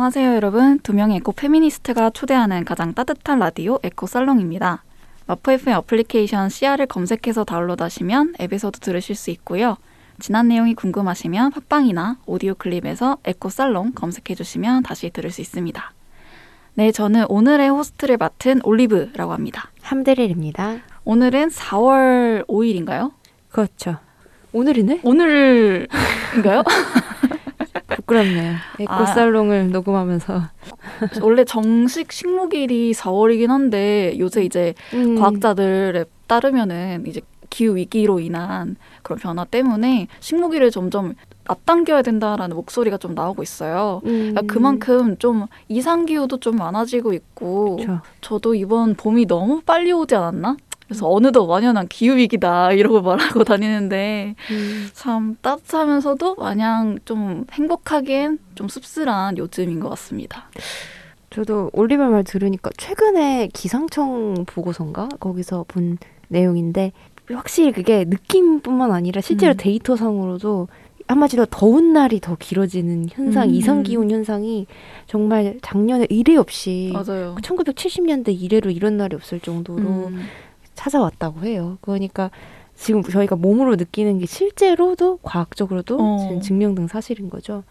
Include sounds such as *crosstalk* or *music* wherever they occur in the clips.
안녕하세요, 여러분. 두 명의 에코 페미니스트가 초대하는 가장 따뜻한 라디오 에코 살롱입니다. 마포 FM 어플리케이션 CR을 검색해서 다운로드하시면 앱에서도 들으실 수 있고요. 지난 내용이 궁금하시면 팟빵이나 오디오 클립에서 에코 살롱 검색해 주시면 다시 들을 수 있습니다. 네, 저는 오늘의 호스트를 맡은 올리브라고 합니다. 함드릴입니다. 오늘은 4월 5일인가요? 그렇죠. 오늘이네? 오늘인가요? *laughs* 부끄럽네요. 에코살롱을 녹음하면서. 원래 정식 식목일이 4월이긴 한데 요새 이제 음. 과학자들에 따르면은 이제 기후 위기로 인한 그런 변화 때문에 식목일을 점점 앞당겨야 된다라는 목소리가 좀 나오고 있어요. 음. 그러니까 그만큼 좀 이상 기후도 좀 많아지고 있고 그렇죠. 저도 이번 봄이 너무 빨리 오지 않았나? 그래서 어느덧 완연한 기후 위기다 이러고 *laughs* 말하고 다니는데 음. 참 따뜻하면서도 마냥 좀 행복하기엔 좀 씁쓸한 요즘인 것 같습니다. 저도 올리버 말 들으니까 최근에 기상청 보고서인가 거기서 본 내용인데 확실히 그게 느낌뿐만 아니라 실제로 음. 데이터상으로도 한마디로 더운 날이 더 길어지는 현상, 음. 이상 기온 현상이 정말 작년에 이례 없이 맞아요. 1970년대 이래로 이런 날이 없을 정도로 음, 찾아왔다고 해요. 그러니까 지금 저희가 몸으로 느끼는 게 실제로도 과학적으로도 어. 지금 증명된 사실인 거죠.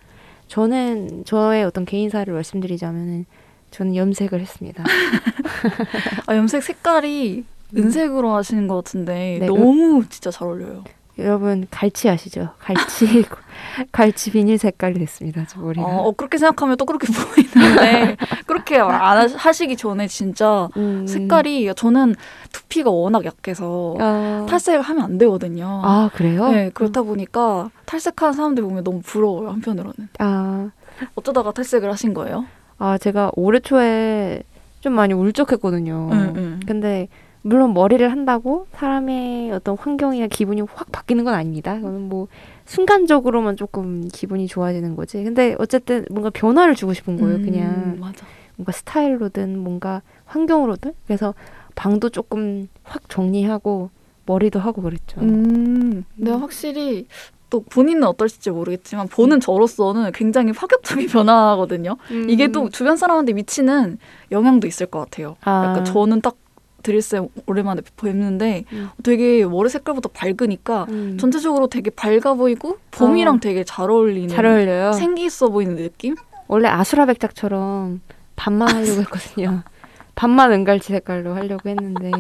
저는 저의 어떤 개인사를 말씀드리자면은 저는 염색을 했습니다. *laughs* 아, 염색 색깔이 은색으로 하시는 것 같은데 네, 너무 진짜 잘 어울려요. 여러분 갈치 아시죠? 갈치 *laughs* 갈치 비닐 색깔이 됐습니다. 저 머리가. 어, 어, 그렇게 생각하면 또 그렇게 *laughs* 보이는데 그렇게 안 하- 하시기 전에 진짜 음. 색깔이 저는 두피가 워낙 약해서 아, 탈색을 하면 안 되거든요. 아 그래요? 네, 그렇다 보니까 탈색하는 사람들 보면 너무 부러워요, 한편으로는. 아, 어쩌다가 탈색을 하신 거예요? 아 제가 올해 초에 좀 많이 울적했거든요. 응, 응. 근데 물론 머리를 한다고 사람의 어떤 환경이나 기분이 확 바뀌는 건 아닙니다. 그거는 뭐 순간적으로만 조금 기분이 좋아지는 거지. 근데 어쨌든 뭔가 변화를 주고 싶은 거예요. 음, 그냥 맞아. 뭔가 스타일로든 뭔가 환경으로든. 그래서 방도 조금 확 정리하고 머리도 하고 그랬죠. 음, 근데 확실히 또 본인은 어떨지 모르겠지만 보는 저로서는 굉장히 파격적인 *laughs* 변화거든요. 음. 이게 또 주변 사람한테 미치는 영향도 있을 것 같아요. 아. 약간 저는 딱 드릴쌤 오랜만에 뵙는데 음. 되게 머리 색깔부터 밝으니까 음. 전체적으로 되게 밝아 보이고 봄이랑 어. 되게 잘 어울리는 잘 어울려요. 생기 있어 보이는 느낌? 원래 아수라 백작처럼 반만 하려고 했거든요. *laughs* 반만 은갈치 색깔로 하려고 했는데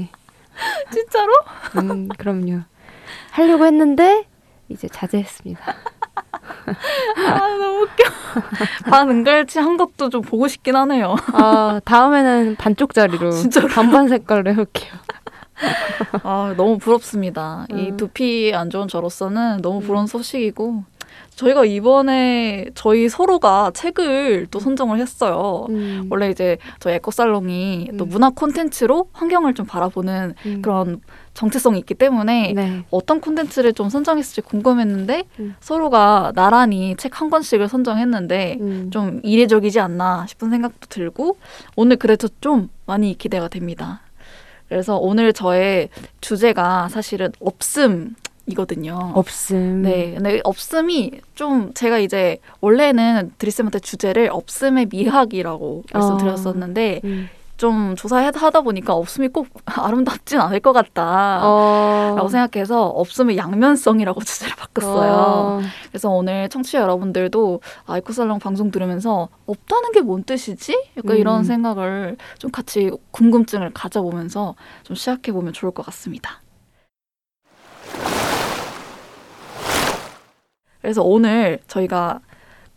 *laughs* 진짜로? 음, 그럼요. 하려고 했는데 이제 자제했습니다. *laughs* 아 너무 웃겨. 반 은갈치 한 것도 좀 보고 싶긴 하네요. 아, 다음에는 반쪽짜리로 *laughs* 진짜로? 반반 색깔로 해볼게요. 아 너무 부럽습니다. 이 음. 두피 안 좋은 저로서는 너무 부러운 소식이고 저희가 이번에 저희 서로가 책을 또 선정을 했어요. 음, 원래 이제 저희 에코살롱이 또 음. 문화 콘텐츠로 환경을 좀 바라보는 음. 그런 정체성이 있기 때문에 네. 어떤 콘텐츠를 좀 선정했을지 궁금했는데 음. 서로가 나란히 책 한 권씩을 선정했는데 음. 좀 이례적이지 않나 싶은 생각도 들고 오늘 그래도 좀 많이 기대가 됩니다. 그래서 오늘 저의 주제가 사실은 없음 이거든요. 없음. 네, 근데 없음이 좀 제가 이제 원래는 드리쌤한테 주제를 없음의 미학이라고 말씀드렸었는데 음. 좀 조사하다 보니까 없음이 꼭 아름답진 않을 것 같다. 어. 라고 생각해서 없음의 양면성이라고 *laughs* 주제를 바꿨어요. 어. 그래서 오늘 청취자 여러분들도 아이코살롱 방송 들으면서 없다는 게 뭔 뜻이지? 약간 음. 이런 생각을 좀 같이 궁금증을 가져보면서 좀 시작해 보면 좋을 것 같습니다. 그래서 오늘 저희가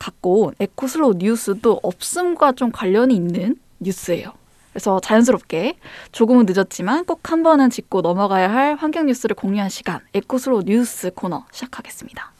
갖고 온 에코슬로우 뉴스도 없음과 좀 관련이 있는 뉴스예요. 그래서 자연스럽게 조금은 늦었지만 꼭 한 번은 짚고 넘어가야 할 환경 뉴스를 공유한 시간 에코슬로우 뉴스 코너 시작하겠습니다.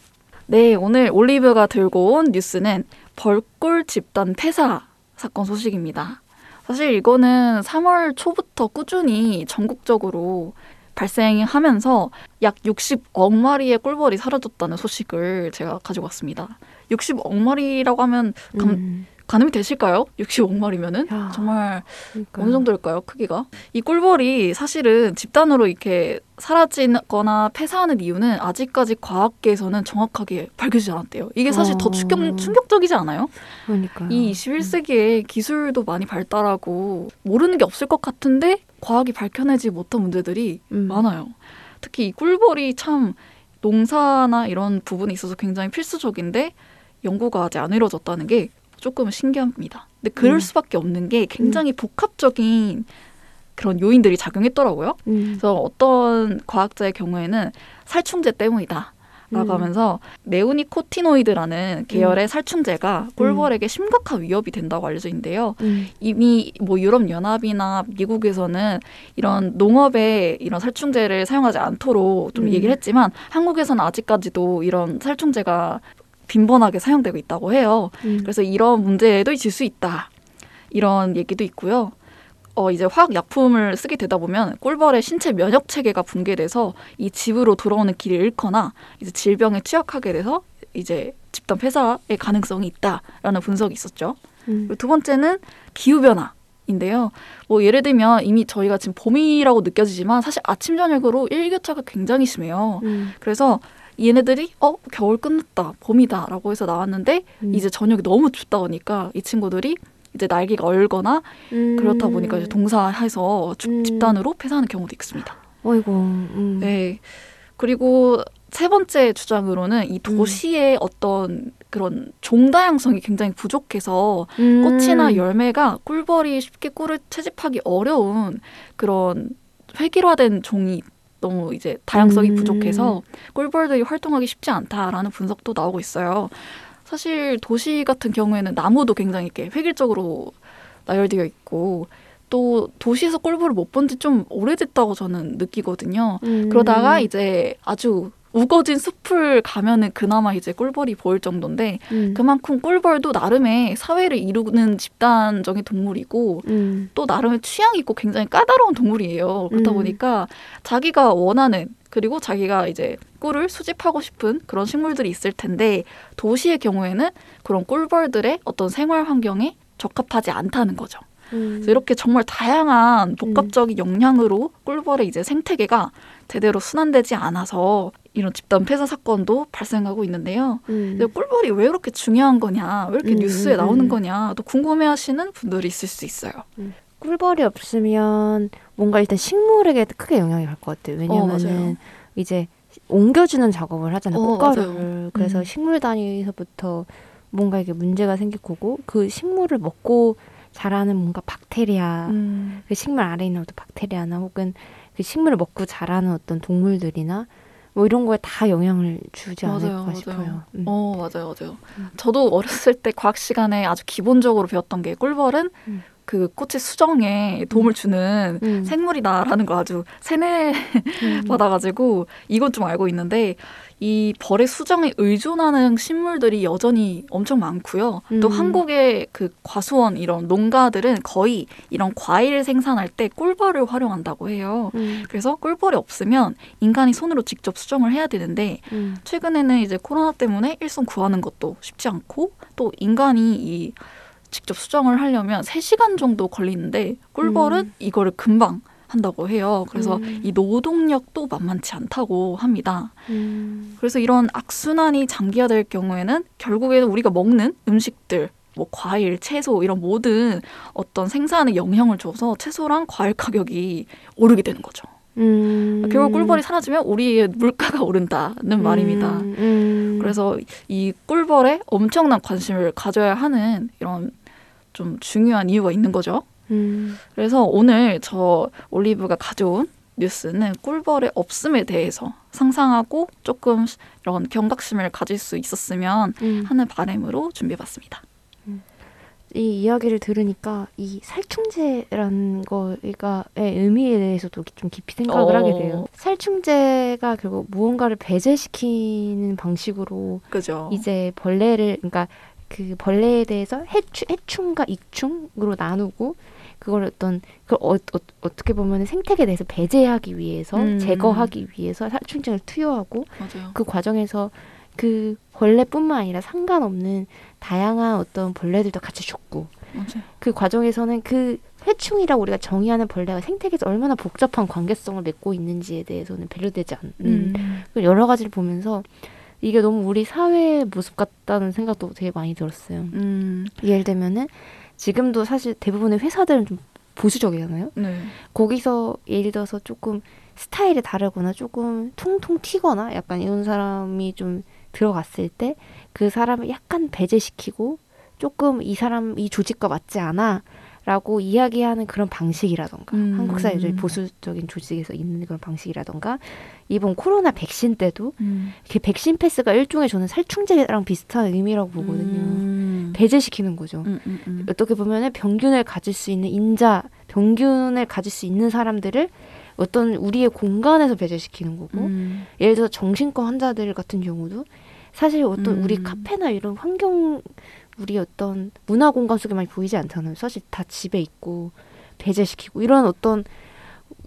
네, 오늘 올리브가 들고 온 뉴스는 벌꿀 집단 폐사 사건 소식입니다. 사실 이거는 3월 초부터 꾸준히 전국적으로 발생하면서 약 60억 마리의 꿀벌이 사라졌다는 소식을 제가 가지고 왔습니다. 60억 마리라고 하면 감, 음. 가늠이 되실까요? 65마리면은 야. 정말 그러니까. 어느 정도일까요? 크기가? 이 꿀벌이 사실은 집단으로 이렇게 사라지거나 폐사하는 이유는 아직까지 과학계에서는 정확하게 밝혀지지 않았대요. 이게 사실 더 어. 충격, 충격적이지 않아요? 그러니까 이 21세기에 기술도 많이 발달하고 모르는 게 없을 것 같은데 과학이 밝혀내지 못한 문제들이 음. 많아요. 특히 이 꿀벌이 참 농사나 이런 부분에 있어서 굉장히 필수적인데 연구가 아직 안 이루어졌다는 게 조금 신기합니다. 근데 그럴 음. 수밖에 없는 게 굉장히 복합적인 그런 요인들이 작용했더라고요. 음. 그래서 어떤 과학자의 경우에는 살충제 때문이다. 라고 음. 하면서 네오니코티노이드라는 계열의 살충제가 꿀벌에게 심각한 위협이 된다고 알려져 있는데요. 음. 이미 뭐 유럽 연합이나 미국에서는 이런 농업에 이런 살충제를 사용하지 않도록 좀 음. 얘기를 했지만 한국에서는 아직까지도 이런 살충제가 빈번하게 사용되고 있다고 해요. 음. 그래서 이런 문제에도 있을 수 있다. 이런 얘기도 있고요. 어, 이제 화학 약품을 쓰게 되다 보면 꿀벌의 신체 면역 체계가 붕괴돼서 이 집으로 돌아오는 길을 잃거나 이제 질병에 취약하게 돼서 이제 집단 폐사의 가능성이 있다라는 분석이 있었죠. 음. 두 번째는 기후 변화 인데요. 뭐 예를 들면 이미 저희가 지금 봄이라고 느껴지지만 사실 아침 저녁으로 일교차가 굉장히 심해요. 음. 그래서 얘네들이 어 겨울 끝났다 봄이다라고 해서 나왔는데 음. 이제 저녁이 너무 춥다 보니까 이 친구들이 이제 날개가 얼거나 음. 그렇다 보니까 이제 동사해서 주- 음. 집단으로 폐사하는 경우도 있습니다. 어이구. 음. 네. 그리고 세 번째 주장으로는 이 도시의 어떤 그런 종다양성이 굉장히 부족해서 음. 꽃이나 열매가 꿀벌이 쉽게 꿀을 채집하기 어려운 그런 획일화된 종이 너무 이제 다양성이 음. 부족해서 꿀벌들이 활동하기 쉽지 않다라는 분석도 나오고 있어요. 사실 도시 같은 경우에는 나무도 굉장히 이렇게 획일적으로 나열되어 있고 또 도시에서 꿀벌을 못 본 지 좀 오래됐다고 저는 느끼거든요. 음. 그러다가 이제 아주 우거진 숲을 가면은 그나마 이제 꿀벌이 보일 정도인데 음. 그만큼 꿀벌도 나름의 사회를 이루는 집단적인 동물이고 음. 또 나름의 취향이 있고 굉장히 까다로운 동물이에요. 그렇다 음. 보니까 자기가 원하는 그리고 자기가 이제 꿀을 수집하고 싶은 그런 식물들이 있을 텐데 도시의 경우에는 그런 꿀벌들의 어떤 생활 환경에 적합하지 않다는 거죠. 음. 그래서 이렇게 정말 다양한 복합적인 영향으로 꿀벌의 이제 생태계가 제대로 순환되지 않아서 이런 집단 폐사 사건도 발생하고 있는데요. 음. 근데 꿀벌이 왜 그렇게 중요한 거냐, 왜 이렇게 음, 뉴스에 음, 나오는 음. 거냐, 또 궁금해하시는 분들이 있을 수 있어요. 꿀벌이 없으면 뭔가 일단 식물에게 크게 영향이 갈 것 같아요. 어, 맞아요. 왜냐면은 이제 옮겨주는 작업을 하잖아요. 어, 꽃가루를. 맞아요. 그래서 음. 식물 단위에서부터 뭔가 이게 문제가 생길 거고 그 식물을 먹고 자라는 뭔가 박테리아, 음. 그 식물 아래에 있는 어떤 박테리아나 혹은 그 식물을 먹고 자라는 어떤 동물들이나 뭐 이런 거에 다 영향을 주지 맞아요, 않을까 맞아요. 싶어요. 음. 어, 맞아요, 맞아요. 음. 저도 어렸을 때 과학 시간에 아주 기본적으로 배웠던 게 꿀벌은 음. 그 꽃의 수정에 도움을 주는 음. 생물이다라는 거 아주 세뇌 음. *laughs* 받아가지고 이건 좀 알고 있는데 이 벌의 수정에 의존하는 식물들이 여전히 엄청 많고요. 또 음. 한국의 그 과수원 이런 농가들은 거의 이런 과일 생산할 때 꿀벌을 활용한다고 해요. 음. 그래서 꿀벌이 없으면 인간이 손으로 직접 수정을 해야 되는데 음. 최근에는 이제 코로나 때문에 일손 구하는 것도 쉽지 않고 또 인간이 이 직접 수정을 하려면 3시간 정도 걸리는데 꿀벌은 음. 이거를 금방 한다고 해요. 그래서 음. 이 노동력도 만만치 않다고 합니다. 음. 그래서 이런 악순환이 장기화될 경우에는 결국에는 우리가 먹는 음식들 뭐 과일, 채소 이런 모든 어떤 생산에 영향을 줘서 채소랑 과일 가격이 오르게 되는 거죠. 음. 결국 꿀벌이 사라지면 우리의 물가가 오른다는 말입니다. 음. 음. 그래서 이 꿀벌에 엄청난 관심을 가져야 하는 이런 좀 중요한 이유가 있는 거죠. 음. 그래서 오늘 저 올리브가 가져온 뉴스는 꿀벌의 없음에 대해서 상상하고 조금 이런 경각심을 가질 수 있었으면 음. 하는 바람으로 준비해봤습니다. 이 이야기를 들으니까 이 살충제라는 거가의 의미에 대해서도 좀 깊이 생각을 어. 하게 돼요. 살충제가 결국 무언가를 배제시키는 방식으로 그죠? 이제 벌레를 그러니까 그 벌레에 대해서 해충, 해충과 익충으로 나누고 그걸 어떤 그걸 어, 어, 어 떻게 보면 생태계에 대해서 배제하기 위해서 음. 제거하기 위해서 살충제를 투여하고 맞아요. 그 과정에서 그 벌레뿐만 아니라 상관없는 다양한 어떤 벌레들도 같이 죽고 맞아요. 그 과정에서는 그 회충이라고 우리가 정의하는 벌레가 생태계에서 얼마나 복잡한 관계성을 맺고 있는지에 대해서는 배려되지 않는 음. 그 여러 가지를 보면서 이게 너무 우리 사회의 모습 같다는 생각도 되게 많이 들었어요. 음. 예를 들면은 지금도 사실 대부분의 회사들은 좀 보수적이잖아요. 네. 거기서 예를 들어서 조금 스타일이 다르거나 조금 퉁퉁 튀거나 약간 이런 사람이 좀 들어갔을 때 그 사람을 약간 배제시키고 조금 이 사람 이 조직과 맞지 않아 라고 이야기하는 그런 방식이라던가 음. 한국 사회의 보수적인 조직에서 있는 그런 방식이라던가 이번 코로나 백신 때도 음. 그 백신 패스가 일종의 저는 살충제랑 비슷한 의미라고 보거든요. 음. 배제시키는 거죠. 음, 음, 음. 어떻게 보면은 병균을 가질 수 있는 인자, 병균을 가질 수 있는 사람들을 어떤 우리의 공간에서 배제시키는 거고 음. 예를 들어 정신과 환자들 같은 경우도 사실 어떤 음. 우리 카페나 이런 환경 우리 어떤 문화 공간 속에 많이 보이지 않잖아요. 사실 다 집에 있고 배제시키고 이런 어떤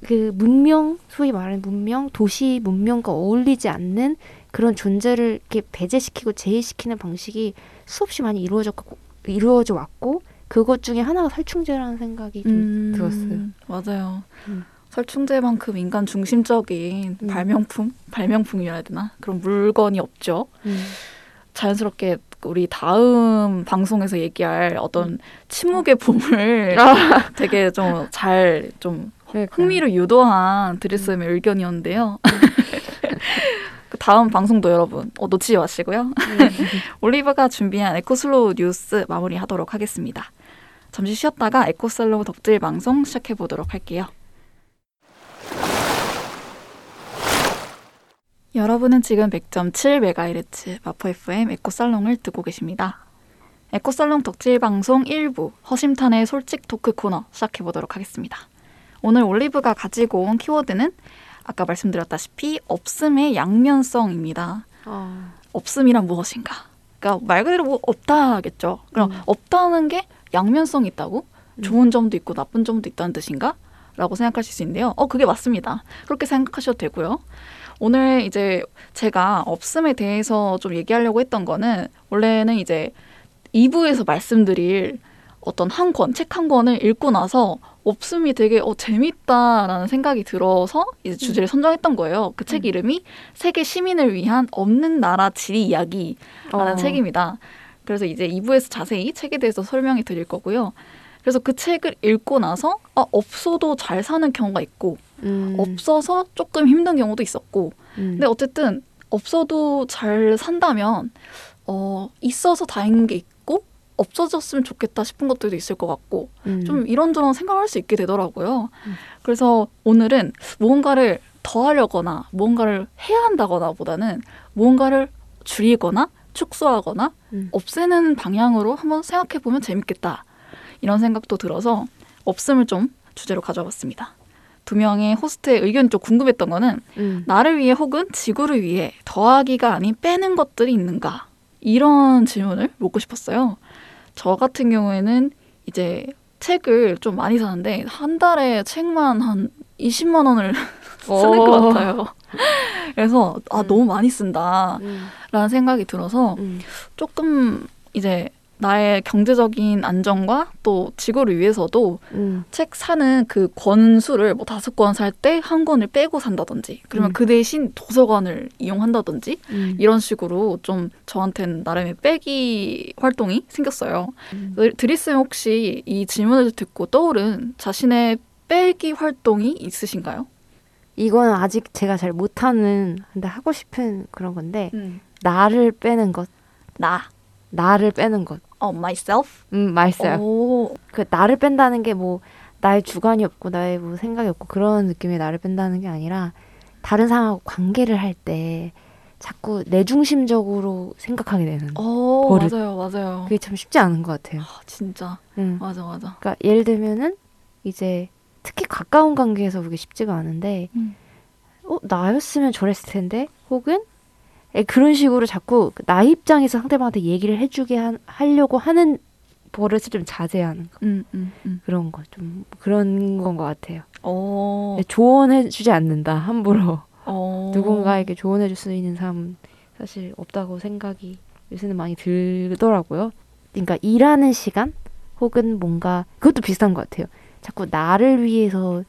그 문명 소위 말하는 문명 도시 문명과 어울리지 않는 그런 존재를 이렇게 배제시키고 제외시키는 방식이 수없이 많이 이루어졌고 이루어져 왔고 그것 중에 하나가 살충제라는 생각이 좀 음. 들었어요. 맞아요. 음. 설충제만큼 인간 중심적인 음. 발명품, 발명품이라 해야 되나 그런 물건이 없죠. 음. 자연스럽게 우리 다음 방송에서 얘기할 어떤 음. 침묵의 봄을 *laughs* 되게 좀 잘 좀. 흥미를 유도한 드리스의 의견이었는데요. *laughs* 그 다음 방송도 여러분 어, 놓치지 마시고요. *laughs* 올리브가 준비한 에코슬로우 뉴스 마무리하도록 하겠습니다. 잠시 쉬었다가 에코슬로우 덕질 방송 시작해 보도록 할게요. 여러분은 지금 100.7MHz 마포 FM 에코살롱을 듣고 계십니다. 에코살롱 덕질 방송 1부 허심탄회 솔직 토크 코너 시작해 보도록 하겠습니다. 오늘 올리브가 가지고 온 키워드는 아까 말씀드렸다시피 없음의 양면성입니다. 아, 없음이란 무엇인가? 그러니까 말 그대로 뭐 없다겠죠. 그럼 음. 없다는 게 양면성이 있다고? 음. 좋은 점도 있고 나쁜 점도 있다는 뜻인가? 라고 생각하실 수 있는데요. 어, 그게 맞습니다. 그렇게 생각하셔도 되고요. 오늘 이제 제가 없음에 대해서 좀 얘기하려고 했던 거는 원래는 이제 2부에서 말씀드릴 어떤 한 권, 책 한 권을 읽고 나서 없음이 되게 어, 재밌다라는 생각이 들어서 이제 주제를 선정했던 거예요. 그책 음. 이름이 세계 시민을 위한 없는 나라 지리 이야기라는 어. 책입니다. 그래서 이제 2부에서 자세히 책에 대해서 설명해 드릴 거고요. 그래서 그 책을 읽고 나서 아, 없어도 잘 사는 경우가 있고 음, 없어서 조금 힘든 경우도 있었고 음. 근데 어쨌든 없어도 잘 산다면 어, 있어서 다행인 게 있고 없어졌으면 좋겠다 싶은 것들도 있을 것 같고 음. 좀 이런저런 생각할 수 있게 되더라고요. 음. 그래서 오늘은 무언가를 더 하려거나 무언가를 해야 한다거나 보다는 무언가를 줄이거나 축소하거나 음. 없애는 방향으로 한번 생각해 보면 재밌겠다. 이런 생각도 들어서 없음을 좀 주제로 가져봤습니다. 두 명의 호스트의 의견이 좀 궁금했던 거는 음. 나를 위해 혹은 지구를 위해 더하기가 아닌 빼는 것들이 있는가? 이런 질문을 묻고 싶었어요. 저 같은 경우에는 이제 책을 좀 많이 사는데 한 달에 책만 한 20만 원을 *laughs* 쓰는 것 어. 같아요. 그래서 아 음. 너무 많이 쓴다라는 음. 생각이 들어서 음. 조금 이제 나의 경제적인 안정과 또 지구를 위해서도 음. 책 사는 그 권수를 뭐 다섯 권 살 때 한 권을 빼고 산다든지 그러면 음. 그 대신 도서관을 이용한다든지 음. 이런 식으로 좀 저한테는 나름의 빼기 활동이 생겼어요. 음. 드리스는 혹시 이 질문을 듣고 떠오른 자신의 빼기 활동이 있으신가요? 이거는 아직 제가 잘 못하는 근데 하고 싶은 그런 건데 나를 빼는 것, 나, 나를 빼는 것. 어, myself. 음, 맛있어요. 오, 그 나를 뺀다는 게 뭐 나의 주관이 없고 나의 뭐 생각이 없고 그런 느낌의 나를 뺀다는 게 아니라 다른 사람하고 관계를 할 때 자꾸 내 중심적으로 생각하게 되는. 어, 버릇. 맞아요, 맞아요. 그게 참 쉽지 않은 것 같아요. 아, 진짜, 음. 맞아, 맞아. 그러니까 예를 들면은 이제 특히 가까운 관계에서 그게 쉽지가 않은데 음. 어 나였으면 저랬을 텐데 혹은 에, 그런 식으로 자꾸 나 입장에서 상대방한테 얘기를 해주게 한, 하려고 하는 버릇을 좀 자제하는 거. 음, 음, 음. 그런 거 좀 그런 건 것 같아요. 어, 조언해주지 않는다 함부로 어. 누군가에게 조언해줄 수 있는 사람 사실 없다고 생각이 요새는 많이 들더라고요. 그러니까 일하는 시간 혹은 뭔가 그것도 비슷한 것 같아요. 자꾸 나를 위해서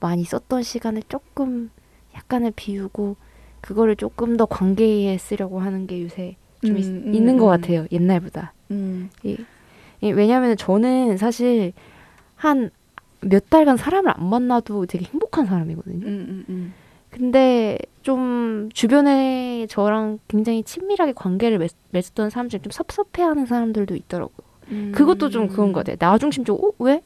많이 썼던 시간을 조금 약간을 비우고 그거를 조금 더 관계에 쓰려고 하는 게 요새 좀 있, 음, 음, 있는 것 음. 같아요. 옛날보다. 음. 이, 이, 왜냐하면 저는 사실 한 몇 달간 사람을 안 만나도 되게 행복한 사람이거든요. 음. 근데 좀 주변에 저랑 굉장히 친밀하게 관계를 맺, 맺었던 사람 중에 좀 섭섭해하는 사람들도 있더라고요. 음. 그것도 좀 그런 것 같아요. 나 중심적으로 어? 왜?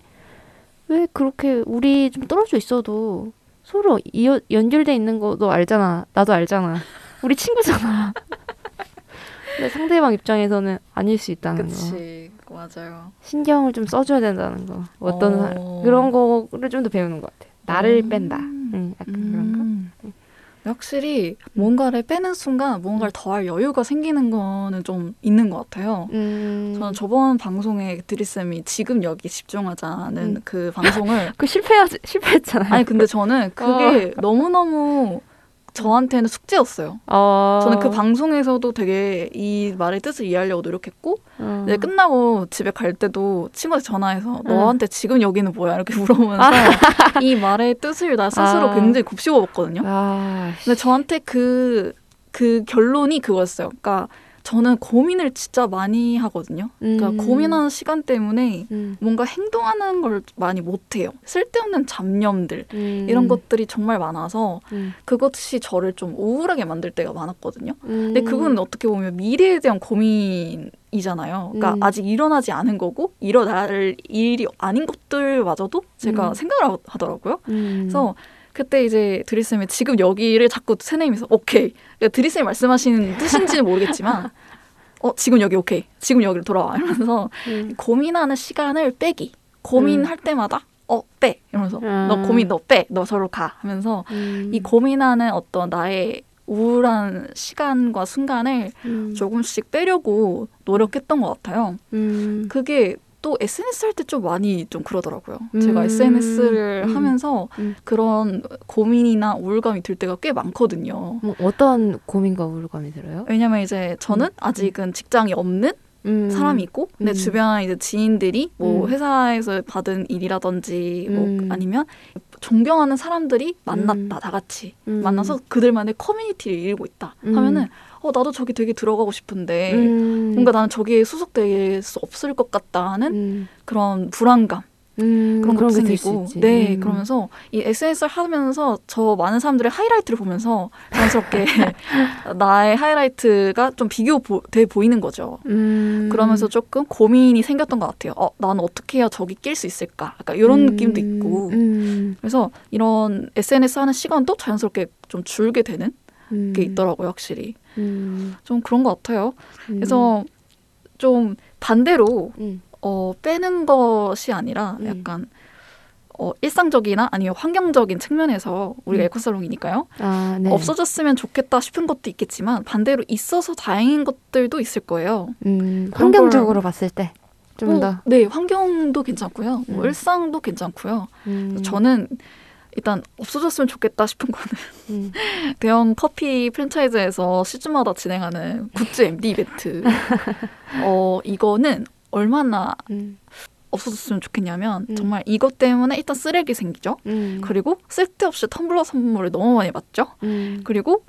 왜 그렇게 우리 좀 떨어져 있어도 서로 이어, 연결돼 있는 거너 알잖아. 나도 알잖아. 우리 친구잖아. 근데 상대방 입장에서는 아닐 수 있다는 거. 그치 맞아요. 신경을 좀 써줘야 된다는 거. 어떤 사- 어. 그런 거를 좀 더 배우는 것 같아. 나를 어. 뺀다. 응, 약간 그런 거. 음. 확실히 뭔가를 빼는 순간 뭔가를 더할 여유가 생기는 거는 좀 있는 것 같아요. 음. 저는 저번 방송에 드리쌤이 지금 여기 집중하자는 음. 그 방송을 *laughs* 그 실패하 실패했잖아요. 아니 근데 저는 그게 너무 너무 저한테는 숙제였어요. 어. 저는 그 방송에서도 되게 이 말의 뜻을 이해하려고 노력했고 어. 이제 끝나고 집에 갈 때도 친구한테 전화해서 응. 너한테 지금 여기는 뭐야 이렇게 물어보면서 이 말의 뜻을 나 스스로 아. 굉장히 곱씹어 봤거든요. 아, 근데 저한테 그, 그 결론이 그거였어요. 그러니까 저는 고민을 진짜 많이 하거든요. 그러니까 음. 고민하는 시간 때문에 음. 뭔가 행동하는 걸 많이 못해요. 쓸데없는 잡념들, 음. 이런 것들이 정말 많아서 음. 그것이 저를 좀 우울하게 만들 때가 많았거든요. 음. 근데 그건 어떻게 보면 미래에 대한 고민 이잖아요. 그러니까 음. 아직 일어나지 않은 거고 일어날 일이 아닌 것들마저도 제가 음. 생각을 하- 하더라고요. 음. 그래서 그때 이제 드리쌤이 지금 여기를 자꾸 새내면서 오케이. 그러니까 드리쌤이 말씀하시는 뜻인지는 모르겠지만 어 지금 여기 오케이. 지금 여기로 돌아와 이러면서 음. 고민하는 시간을 빼기. 고민할 때마다 어 빼 이러면서 아. 너 고민 너 빼. 너 저로 가 하면서 음. 이 고민하는 어떤 나의 우울한 시간과 순간을 음. 조금씩 빼려고 노력했던 것 같아요. 음. 그게 또 SNS 할 때 좀 많이 좀 그러더라고요. 제가 음. SNS를 음. 하면서 음. 그런 고민이나 우울감이 들 때가 꽤 많거든요. 뭐 어떤 고민과 우울감이 들어요? 왜냐면 이제 저는 아직은 직장이 없는 음. 사람이 있고, 근데 음. 주변 이제 지인들이 뭐 음. 회사에서 받은 일이라든지 뭐 음. 아니면 존경하는 사람들이 만났다 음. 다 같이 음. 만나서 그들만의 커뮤니티를 이루고 있다 음. 하면은 어 나도 저기 되게 들어가고 싶은데 음. 뭔가 나는 저기에 소속될 수 없을 것 같다는 음. 그런 불안감 음. 그런 것도 생기고. 네 음. 그러면서 이 SNS를 하면서 저 많은 사람들의 하이라이트를 보면서 자연스럽게 *laughs* 나의 하이라이트가 좀 비교돼 보이는 거죠. 음. 그러면서 조금 고민이 생겼던 것 같아요. 어, 나는 어떻게 해야 저기 낄 수 있을까? 약간 이런 음. 느낌도 있고. 음. 그래서 이런 SNS 하는 시간도 자연스럽게 좀 줄게 되는 음. 게 있더라고요, 확실히. 음. 좀 그런 것 같아요. 음. 그래서 좀 반대로 음. 어, 빼는 것이 아니라 음. 약간 어, 일상적이나 아니면 환경적인 측면에서 우리가 음. 에코살롱이니까요. 아, 네. 없어졌으면 좋겠다 싶은 것도 있겠지만 반대로 있어서 다행인 것들도 있을 거예요. 음. 환경적으로 봤을 때 좀 뭐, 더. 네, 환경도 괜찮고요. 뭐 음. 일상도 괜찮고요. 음. 저는 일단 없어졌으면 좋겠다 싶은 거는 음. *laughs* 대형 커피 프랜차이즈에서 시즌마다 진행하는 굿즈 MD 이벤트. *laughs* 어, 이거는 얼마나 음. 없어졌으면 좋겠냐면 음. 정말 이것 때문에 일단 쓰레기 생기죠. 음. 그리고 쓸데없이 텀블러 선물을 너무 많이 받죠. 음. 그리고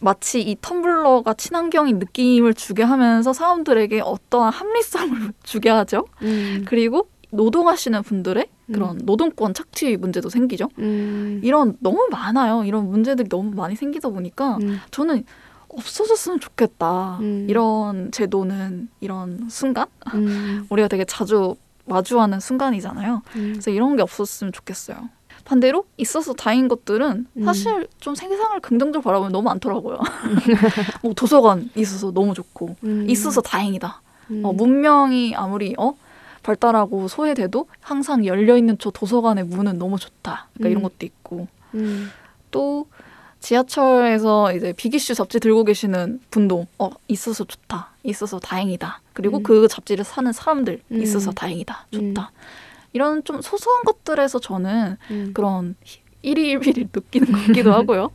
마치 이 텀블러가 친환경인 느낌을 주게 하면서 사람들에게 어떠한 합리성을 *laughs* 주게 하죠. 음. 그리고 노동하시는 분들의 음. 그런 노동권 착취 문제도 생기죠. 음. 이런 너무 많아요. 이런 문제들이 너무 많이 생기다 보니까 음. 저는 없어졌으면 좋겠다. 음. 이런 제도는 이런 순간 음. *laughs* 우리가 되게 자주 마주하는 순간이잖아요. 음. 그래서 이런 게 없었으면 좋겠어요. 반대로 있어서 다행인 것들은 음. 사실 좀 세상을 긍정적으로 바라보면 너무 많더라고요. *laughs* 뭐 도서관 있어서 너무 좋고 음. 있어서 다행이다. 음. 어, 문명이 아무리 어 발달하고 소외돼도 항상 열려 있는 저 도서관의 문은 너무 좋다. 그러니까 이런 음. 것도 있고 음. 또 지하철에서 이제 비기슈 잡지 들고 계시는 분도 어 있어서 좋다. 있어서 다행이다. 그리고 음. 그 잡지를 사는 사람들 음. 있어서 다행이다. 음. 좋다. 이런 좀 소소한 것들에서 저는 음. 그런 일희일비를 느끼는 것 같기도 *laughs* 하고요.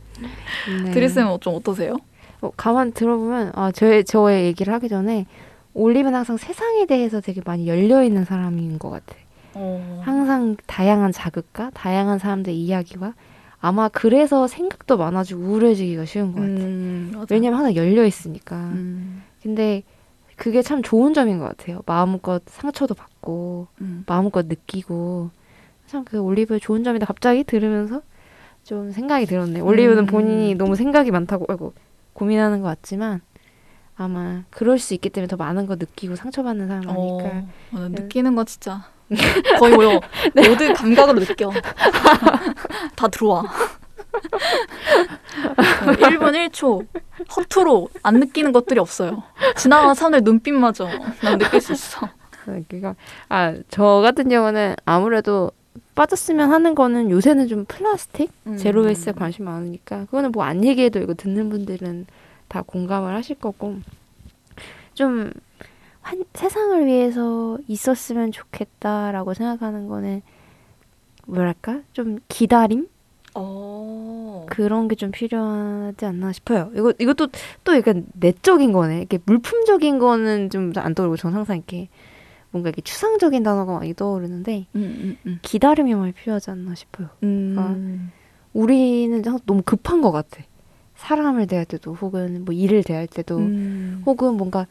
네. 드리쌤은 좀 어떠세요? 어, 가만 들어보면 아, 저의 저의 얘기를 하기 전에 올리브는 항상 세상에 대해서 되게 많이 열려 있는 사람인 것 같아. 어. 항상 다양한 자극과 다양한 사람들의 이야기와 아마 그래서 생각도 많아지고 우울해지기가 쉬운 것 같아. 음. 왜냐면 항상 열려 있으니까. 음, 근데 그게 참 좋은 점인 것 같아요. 마음껏 상처도 받고 음. 마음껏 느끼고 참 그 올리브의 좋은 점이다. 갑자기 들으면서 좀 생각이 들었네. 올리브는 음. 본인이 너무 생각이 많다고 아이고, 고민하는 것 같지만 아마 그럴 수 있기 때문에 더 많은 거 느끼고 상처받는 사람 아닐까. 어, 맞아. 느끼는 거 진짜 거의 뭐요 *laughs* 네. 모든 감각으로 느껴 *laughs* 다 들어와 1분 1초 허투루 안 느끼는 것들이 없어요 지나가는 사람들 눈빛마저 난 느낄 수 있어 그러니까 아저 같은 경우는 아무래도 빠졌으면 하는 거는 요새는 좀 플라스틱 음. 제로 웨이스에 관심 많으니까 그거는 뭐 안 얘기해도 이거 듣는 분들은 다 공감을 하실 거고 좀 한, 세상을 위해서 있었으면 좋겠다라고 생각하는 거는 뭐랄까 좀 기다림 어. 그런 게 좀 필요하지 않나 싶어요. 이거 이것도 또 약간 내적인 거네. 이렇게 물품적인 거는 좀 안 떠오르고 저는 항상 이렇게 뭔가 이렇게 추상적인 단어가 많이 떠오르는데 음, 음, 음. 기다림이 많이 필요하지 않나 싶어요. 음. 우리는 항상 너무 급한 것 같아. 사람을 대할 때도 혹은 뭐 일을 대할 때도 음. 혹은 뭔가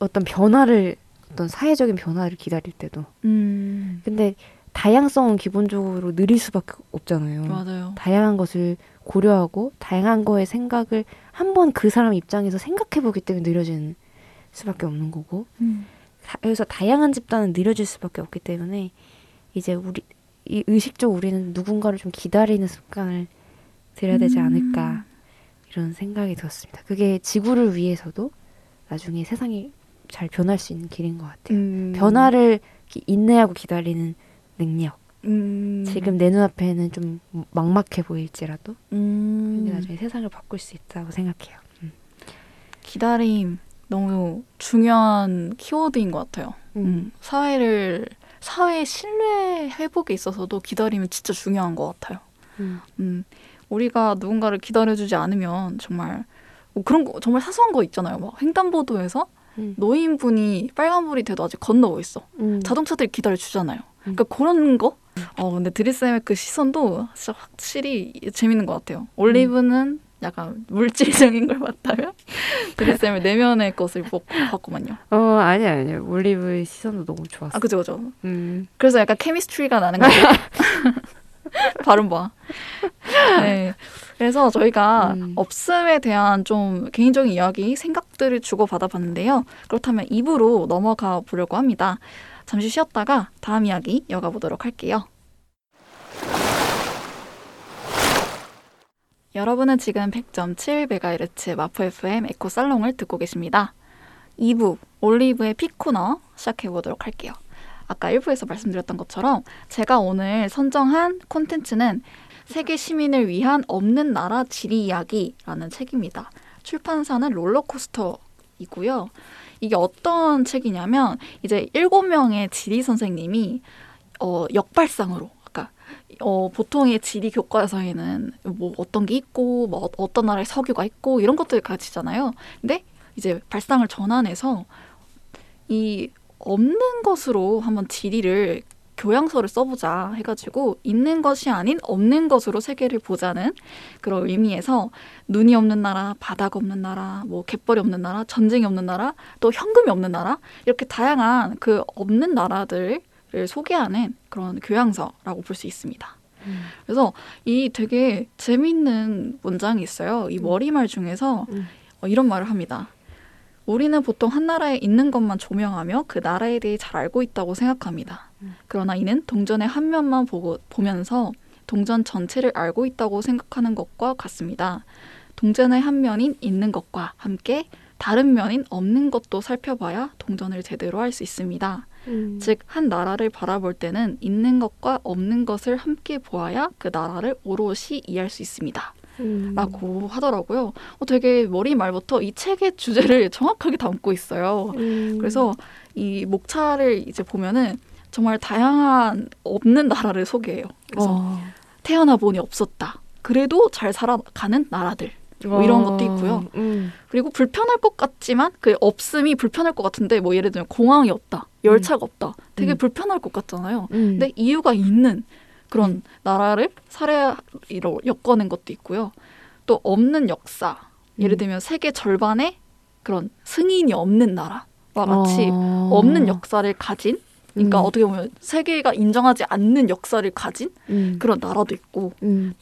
어떤 변화를 어떤 사회적인 변화를 기다릴 때도 음. 근데 다양성은 기본적으로 느릴 수밖에 없잖아요. 맞아요 다양한 것을 고려하고 다양한 거에 생각을 한번 그 사람 입장에서 생각해 보기 때문에 느려지는 수밖에 없는 거고 음. 다- 그래서 다양한 집단은 느려질 수밖에 없기 때문에 이제 우리 이 의식적 우리는 누군가를 좀 기다리는 습관을 들여야 되지 않을까 이런 생각이 들었습니다. 그게 지구를 위해서도 나중에 세상이 잘 변할 수 있는 길인 것 같아요. 음. 변화를 기- 인내하고 기다리는 능력. 음. 지금 내 눈앞에는 좀 막막해 보일지라도 음. 근데 나중에 세상을 바꿀 수 있다고 생각해요. 음. 기다림 너무 중요한 키워드인 것 같아요. 음, 사회를 사회 신뢰 회복에 있어서도 기다림은 진짜 중요한 것 같아요. 음. 음, 우리가 누군가를 기다려주지 않으면 정말 뭐 그런 거 정말 사소한 거 있잖아요. 막 횡단보도에서 음. 노인분이 빨간불이 돼도 아직 건너고 있어. 음. 자동차들이 기다려 주잖아요. 그러니까 그런 거. 어 근데 드리쌤의 그 시선도 진짜 확실히 재밌는 것 같아요. 올리브는 약간 물질적인 걸 봤다면 *laughs* 드리쌤의 내면의 것을 보- 봤구만요. 어 아니야 아니야 올리브의 시선도 너무 좋았어. 아 그죠 그죠. 음. 그래서 약간 케미스트리가 나는 거죠. *laughs* *laughs* 발음 봐. 네. 그래서 저희가 음. 업슴에 대한 좀 개인적인 이야기, 생각들을 주고받아 봤는데요. 그렇다면 입으로 넘어가 보려고 합니다. 잠시 쉬었다가 다음 이야기 이어가 보도록 할게요. 여러분은 지금 100.7MHz 마포 FM 에코 살롱을 듣고 계십니다. 2부 올리브의 피코너 시작해 보도록 할게요. 아까 1부에서 말씀드렸던 것처럼 제가 오늘 선정한 콘텐츠는 세계 시민을 위한 없는 나라 지리 이야기라는 책입니다. 출판사는 롤러코스터이고요. 이게 어떤 책이냐면 이제 일곱 명의 지리 선생님이 어, 역발상으로 아까 어, 보통의 지리 교과서에는 뭐 어떤 게 있고 뭐 어- 어떤 나라의 석유가 있고 이런 것들 가르치잖아요. 근데 이제 발상을 전환해서 이 없는 것으로 한번 지리를 교양서를 써보자 해가지고 있는 것이 아닌 없는 것으로 세계를 보자는 그런 의미에서 눈이 없는 나라, 바다가 없는 나라, 뭐 갯벌이 없는 나라, 전쟁이 없는 나라, 또 현금이 없는 나라 이렇게 다양한 그 없는 나라들을 소개하는 그런 교양서라고 볼 수 있습니다. 음. 그래서 이 되게 재밌는 문장이 있어요. 이 머리말 중에서 음. 어, 이런 말을 합니다. 우리는 보통 한 나라에 있는 것만 조명하며 그 나라에 대해 잘 알고 있다고 생각합니다. 음. 그러나 이는 동전의 한 면만 보고 보면서 동전 전체를 알고 있다고 생각하는 것과 같습니다. 동전의 한 면인 있는 것과 함께 다른 면인 없는 것도 살펴봐야 동전을 제대로 할 수 있습니다. 음. 즉, 한 나라를 바라볼 때는 있는 것과 없는 것을 함께 보아야 그 나라를 오롯이 이해할 수 있습니다. 음. 라고 하더라고요. 어, 되게 머리 말부터 이 책의 주제를 *laughs* 정확하게 담고 있어요. 음. 그래서 이 목차를 이제 보면은 정말 다양한 없는 나라를 소개해요. 그래서 어. 태어나 보니 없었다. 그래도 잘 살아가는 나라들. 뭐 이런 것도 있고요. 음. 그리고 불편할 것 같지만 그 없음이 불편할 것 같은데 뭐 예를 들면 공항이 없다, 열차가 없다, 되게 음. 불편할 것 같잖아요. 음. 근데 이유가 있는 그런 나라를 사례로 엮어낸 것도 있고요. 또 없는 역사, 예를 음. 들면 세계 절반의 그런 승인이 없는 나라와 같이 어. 없는 역사를 가진, 그러니까 음. 어떻게 보면 세계가 인정하지 않는 역사를 가진 음. 그런 나라도 있고 음.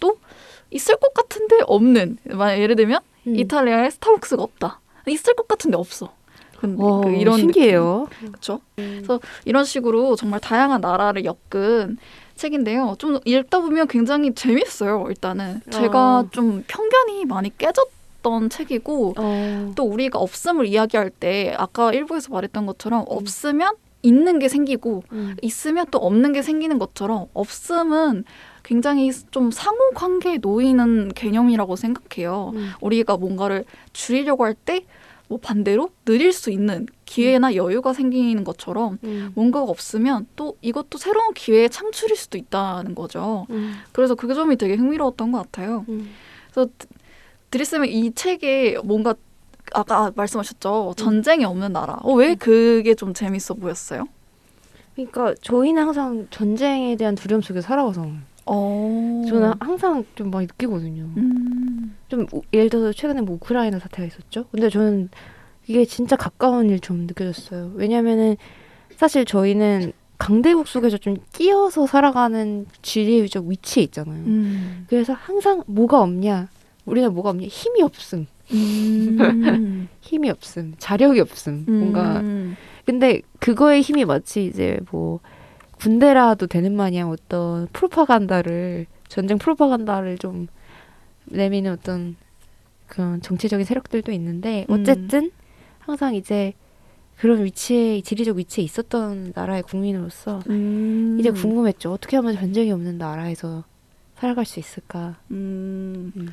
있을 것 같은데 없는. 만약 예를 들면 음. 이탈리아에 스타벅스가 없다. 있을 것 같은데 없어. 근데 와, 그 이런 신기해요. 그렇죠. 그래서 이런 식으로 정말 다양한 나라를 엮은 책인데요. 좀 읽다 보면 굉장히 재밌어요. 일단은 제가 어. 좀 편견이 많이 깨졌 던 책이고 어. 또 우리가 없음을 이야기할 때 아까 일부에서 말했던 것처럼 없으면 있는 게 생기고 음. 있으면 또 없는 게 생기는 것처럼 없음은 굉장히 좀 상호 관계에 놓이는 개념이라고 생각해요. 음. 우리가 뭔가를 줄이려고 할 때 뭐 반대로 늘릴 수 있는 기회나 여유가 생기는 것처럼 음. 뭔가가 없으면 또 이것도 새로운 기회의 창출일 수도 있다는 거죠. 음. 그래서 그 점이 되게 흥미로웠던 것 같아요. 음. 그래서 드- 드리스는 이 책에 뭔가 아까 말씀하셨죠 전쟁이 없는 나라. 어, 왜 그게 좀 재밌어 보였어요? 그러니까 저희는 항상 전쟁에 대한 두려움 속에 살아와서 어, 저는 항상 좀 많이 느끼거든요. 음, 좀 우- 예를 들어서 최근에 뭐 우크라이나 사태가 있었죠. 근데 저는 이게 진짜 가까운 일 좀 느껴졌어요. 왜냐면은 사실 저희는 강대국 속에서 좀 끼어서 살아가는 지리적 위치에 있잖아요. 음, 그래서 항상 뭐가 없냐? 우리는 뭐가 없냐? 힘이 없음. 음, *laughs* 힘이 없음. 자력이 없음. 뭔가 음, 근데 그거의 힘이 마치 이제 뭐 군대라도 되는 마냥 어떤 프로파간다를 전쟁 프로파간다를 좀 내미는 어떤 그런 정치적인 세력들도 있는데 음. 어쨌든 항상 이제 그런 위치에 지리적 위치에 있었던 나라의 국민으로서 음, 이제 궁금했죠 어떻게 하면 전쟁이 없는 나라에서 살아갈 수 있을까 음. 음.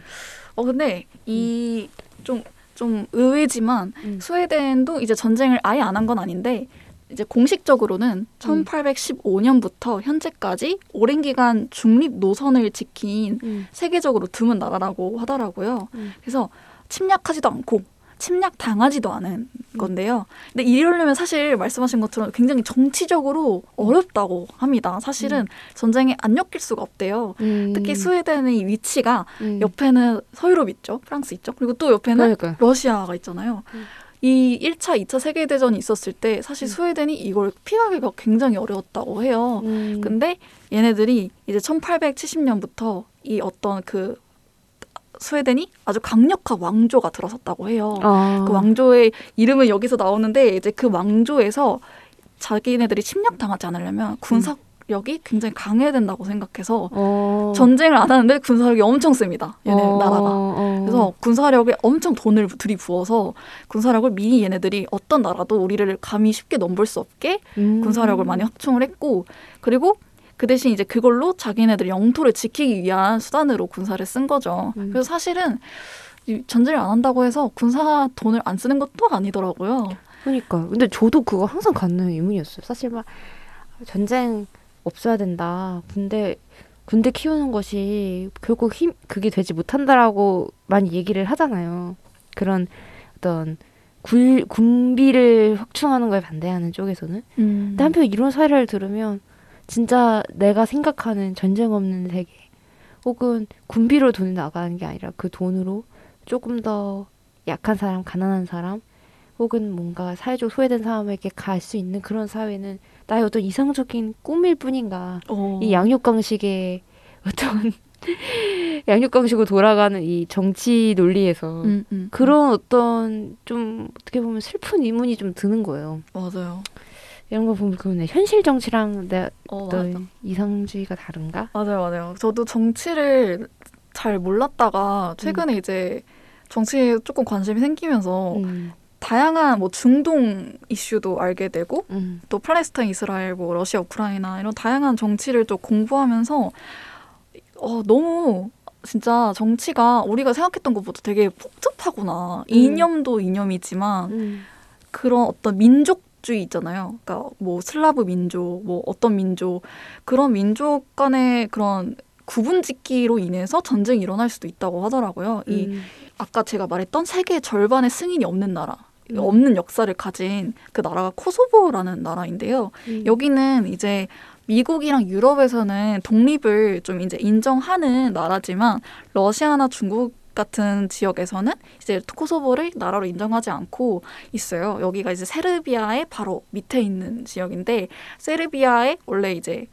어 근데 이 좀좀 의외지만 음. 스웨덴도 이제 전쟁을 아예 안 한 건 아닌데 이제 공식적으로는 1815년부터 현재까지 오랜 기간 중립 노선을 지킨 음. 세계적으로 드문 나라라고 하더라고요. 음. 그래서 침략하지도 않고 침략 당하지도 않은 건데요. 근데 이러려면 사실 말씀하신 것처럼 굉장히 정치적으로 어렵다고 합니다. 사실은 전쟁에 안 엮일 수가 없대요. 음. 특히 스웨덴의 위치가 음. 옆에는 서유럽 있죠. 프랑스 있죠. 그리고 또 옆에는 그러니까 러시아가 있잖아요. 음. 이 1차, 2차 세계대전이 있었을 때 사실 음. 스웨덴이 이걸 피하기가 굉장히 어려웠다고 해요. 음. 근데 얘네들이 이제 1870년부터 이 어떤 그 스웨덴이 아주 강력한 왕조가 들어섰다고 해요. 아. 그 왕조의 이름은 여기서 나오는데 이제 그 왕조에서 자기네들이 침략당하지 않으려면 군사 력이 굉장히 강해야 된다고 생각해서 어. 전쟁을 안 하는데 군사력이 엄청 셉니다. 얘네 어, 나라가. 어. 그래서 군사력에 엄청 돈을 들이부어서 군사력을 미리 얘네들이 어떤 나라도 우리를 감히 쉽게 넘볼 수 없게 음. 군사력을 많이 확충을 했고 그리고 그 대신 이제 그걸로 자기네들 영토를 지키기 위한 수단으로 군사를 쓴 거죠. 음. 그래서 사실은 이 전쟁을 안 한다고 해서 군사 돈을 안 쓰는 것도 아니더라고요. 그러니까 근데 저도 그거 항상 갖는 의문이었어요. 사실 막 전쟁 없어야 된다. 군대 군대 키우는 것이 결국 힘 그게 되지 못한다라고 많이 얘기를 하잖아요. 그런 어떤 굴, 군비를 확충하는 거에 반대하는 쪽에서는. 근데 한편 이런 사례를 들으면 진짜 내가 생각하는 전쟁 없는 세계 혹은 군비로 돈이 나가는 게 아니라 그 돈으로 조금 더 약한 사람, 가난한 사람 혹은 뭔가 사회적 소외된 사람에게 갈 수 있는 그런 사회는 나의 어떤 이상적인 꿈일 뿐인가. 어. 이 양육강식의 어떤 *laughs* 양육강식으로 돌아가는 이 정치 논리에서 음, 음, 그런 어떤 좀 어떻게 보면 슬픈 의문이 좀 드는 거예요. 음. 맞아요. 이런 거 보면 그러네. 현실 정치랑 내 어. 어떤 이상주의가 다른가? 맞아요, 맞아요. 저도 정치를 잘 몰랐다가 최근에 이제 정치에 조금 관심이 생기면서 음, 다양한 뭐 중동 이슈도 알게 되고 음, 또 팔레스타인, 이스라엘, 뭐 러시아, 우크라이나 이런 다양한 정치를 또 공부하면서 어, 너무 진짜 정치가 우리가 생각했던 것보다 되게 복잡하구나. 이념도 이념이지만 음, 그런 어떤 민족주의 있잖아요. 그러니까 뭐 슬라브 민족, 뭐 어떤 민족 그런 민족 간의 그런 구분짓기로 인해서 전쟁이 일어날 수도 있다고 하더라고요. 이 음. 아까 제가 말했던 세계 절반의 승인이 없는 나라, 음. 없는 역사를 가진 그 나라가 코소보라는 나라인데요. 음. 여기는 이제 미국이랑 유럽에서는 독립을 좀 이제 인정하는 나라지만 러시아나 중국 같은 지역에서는 이제 코소보를 나라로 인정하지 않고 있어요. 여기가 이제 세르비아의 바로 밑에 있는 지역인데 세르비아의 원래 이제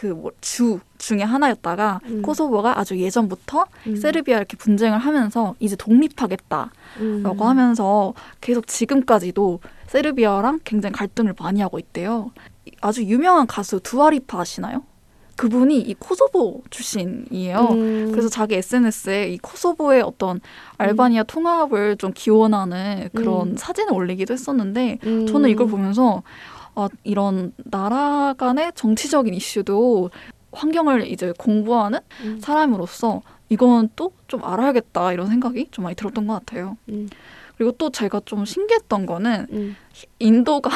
그뭐주 중에 하나였다가 음. 코소보가 아주 예전부터 음. 세르비아 이렇게 분쟁을 하면서 이제 독립하겠다라고 음. 하면서 계속 지금까지도 세르비아랑 굉장히 갈등을 많이 하고 있대요. 아주 유명한 가수 두아리파 아시나요? 그분이 이 코소보 출신이에요. 음. 그래서 자기 SNS에 이 코소보의 어떤 알바니아 통합을 좀 기원하는 그런 음. 사진을 올리기도 했었는데 음. 저는 이걸 보면서 아, 이런 나라 간의 정치적인 이슈도 환경을 이제 공부하는 음. 사람으로서 이건 또 좀 알아야겠다 이런 생각이 좀 많이 들었던 것 같아요. 음. 그리고 또 제가 좀 신기했던 거는 음. 인도가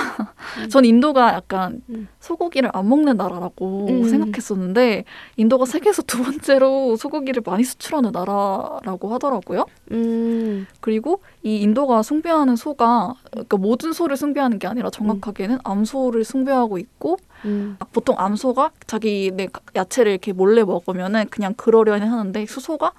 음. 전 인도가 약간 음. 소고기를 안 먹는 나라라고 음. 생각했었는데 인도가 세계에서 두 번째로 소고기를 많이 수출하는 나라라고 하더라고요. 음. 그리고 이 인도가 숭배하는 소가 그러니까 모든 소를 숭배하는 게 아니라 정확하게는 암소를 숭배하고 있고 음. 보통 암소가 자기네 야채를 이렇게 몰래 먹으면은 그냥 그러려니 하는데 수소가 아,